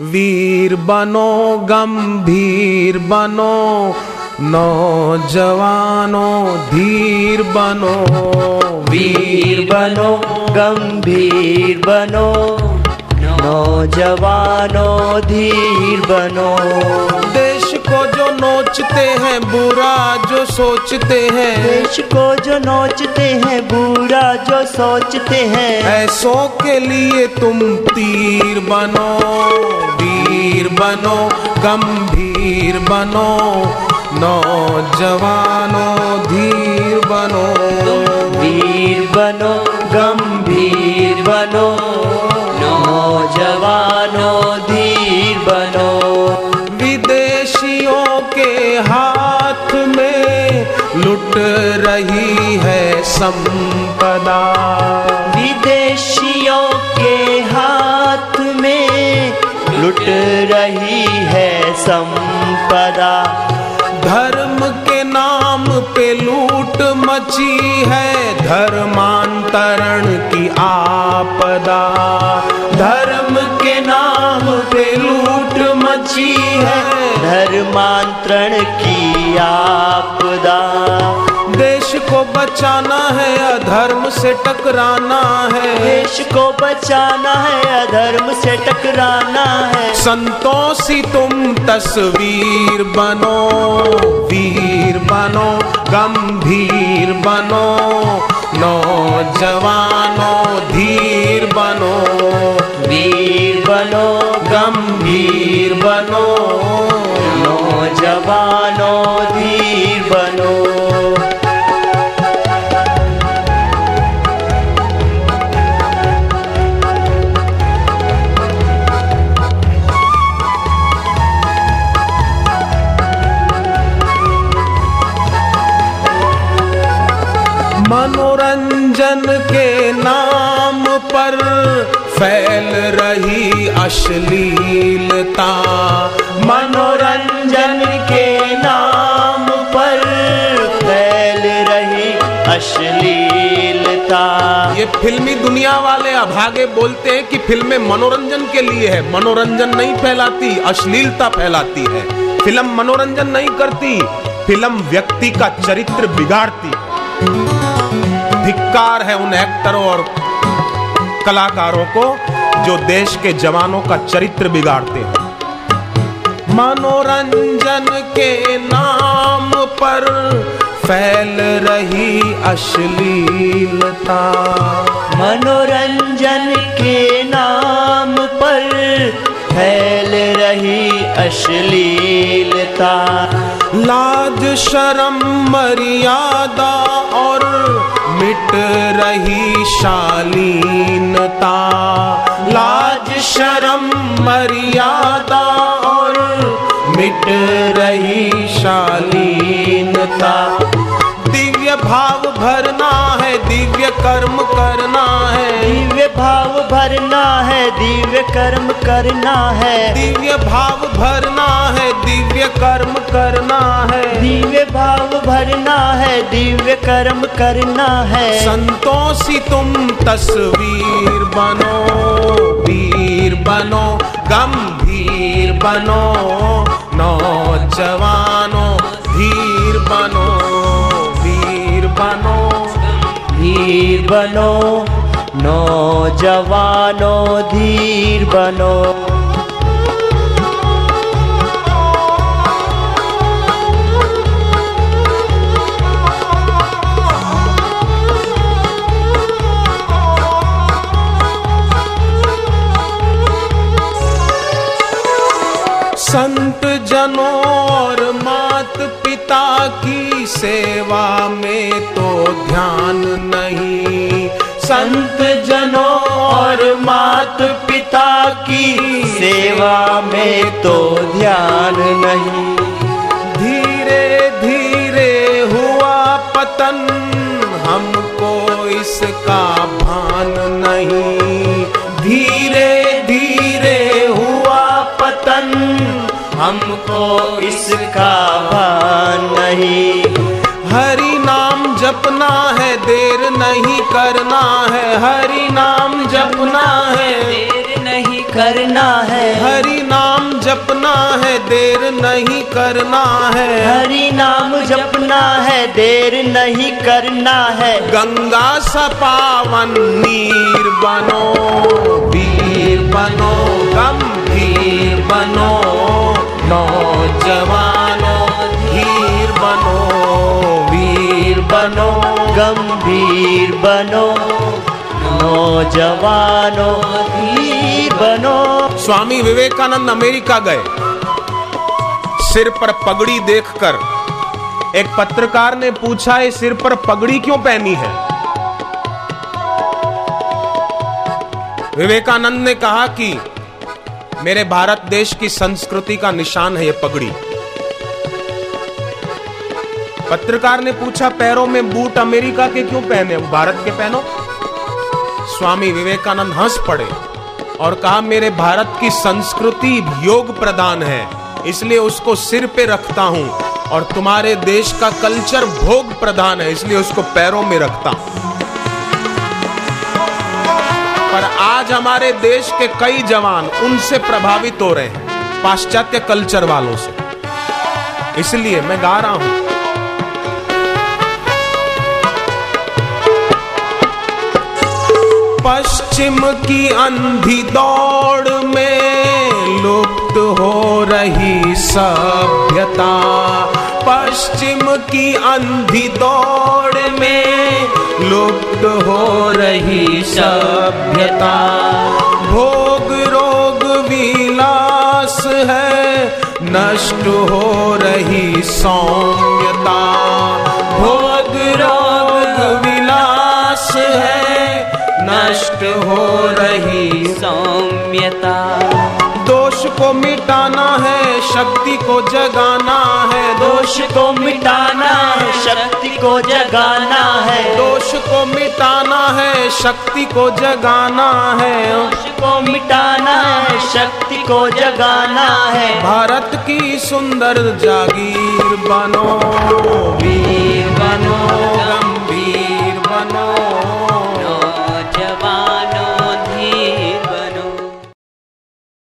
वीर बनो गंभीर बनो नौजवानों धीर बनो। वीर बनो गंभीर बनो नौजवानों धीर बनो। देश को जो नोचते हैं बुरा जो सोचते हैं। देश को जो नोचते हैं बुरा जो सोचते हैं। ऐसों के लिए तुम तीर बनो वीर बनो गंभीर बनो नौजवानों धीर बनो। वीर बनो गंभीर बनो नौजवानों रही है संपदा। विदेशियों के हाथ में लुट रही है संपदा। धर्म के नाम पे लूट मची है धर्मांतरण की आपदा। धर्म के नाम पे लूट मची है धर्मांतरण की आपदा। देश को बचाना है अधर्म से टकराना है। देश को बचाना है अधर्म से टकराना है। संतों सी तुम तस्वीर बनो वीर बनो गंभीर बनो नौजवानों धीर बनो। वीर बनो गंभीर बनो नौजवानों मनोरंजन के नाम पर फैल रही अश्लीलता। मनोरंजन के नाम पर फैल रही अश्लीलता। ये फिल्मी दुनिया वाले अभागे बोलते हैं कि फ़िल्में मनोरंजन के लिए है। मनोरंजन नहीं फैलाती, अश्लीलता फैलाती है। फ़िल्म मनोरंजन नहीं करती, फ़िल्म व्यक्ति का चरित्र बिगाड़ती है। धिक्कार है उन एक्टरों और कलाकारों को जो देश के जवानों का चरित्र बिगाड़ते हैं। मनोरंजन के नाम पर फैल रही अश्लीलता। मनोरंजन के नाम पर फैल रही अश्लीलता। लाज, शर्म, मर्यादा और मिट रही शालीनता। लाज, शर्म, मर्यादा और मिट रही शालीनता। भरना है दिव्य कर्म करना है। दिव्य भाव भरना है दिव्य कर्म करना है। दिव्य भाव भरना है दिव्य कर्म करना है। दिव्य भाव भरना है दिव्य कर्म करना है। संतों सी तुम तस्वीर बनो वीर बनो गंभीर बनो नौजवानों धीर बनो नौजवानों धीर बनो। संत जनों और मात पिता की सेवा में तो ध्यान नहीं। संत जनों और मात पिता की सेवा में तो ध्यान नहीं। धीरे धीरे हुआ पतन, हमको इसका भान नहीं। धीरे धीरे हुआ पतन, हमको इसका भान नहीं। हरि नाम जपना है देर नहीं करना है। हरि नाम जपना है। देर नहीं करना है। हरि नाम जपना है देर नहीं करना है। हरि नाम जपना है देर नहीं करना है। गंगा सा पावन नीर बनो वीर बनो गंभीर बनो नौजवानों गंभीर बनो, नौजवानों धीर बनो। स्वामी विवेकानंद अमेरिका गए। सिर पर पगड़ी देखकर एक पत्रकार ने पूछा इस सिर पर पगड़ी क्यों पहनी है? विवेकानंद ने कहा कि मेरे भारत देश की संस्कृति का निशान है ये पगड़ी। पत्रकार ने पूछा, पैरों में बूट अमेरिका के क्यों पहने? भारत के पहनो? स्वामी विवेकानंद हंस पड़े और कहा, मेरे भारत की संस्कृति योग प्रधान है, इसलिए उसको सिर पे रखता हूँ और तुम्हारे देश का कल्चर भोग प्रधान है, इसलिए उसको पैरों में रखता हूँ। पर आज हमारे देश के कई जवान उनसे प्रभावित हो रहे हैं, पाश्चात्य कल्चर वालों से। इसलिए मैं गा रहा हूँ। पश्चिम की अंधी दौड़ में लुप्त हो रही सभ्यता। पश्चिम की अंधी दौड़ में लुप्त हो रही सभ्यता। भोग रोग विलास है, नष्ट हो रही सौम्यता। नष्ट हो रही सौम्यता। दोष को मिटाना है शक्ति को जगाना है। दोष को मिटाना है शक्ति को जगाना है। दोष को मिटाना है शक्ति को जगाना है। दोष को मिटाना है शक्ति को जगाना है। भारत की सुंदर जागीर बनो। वीर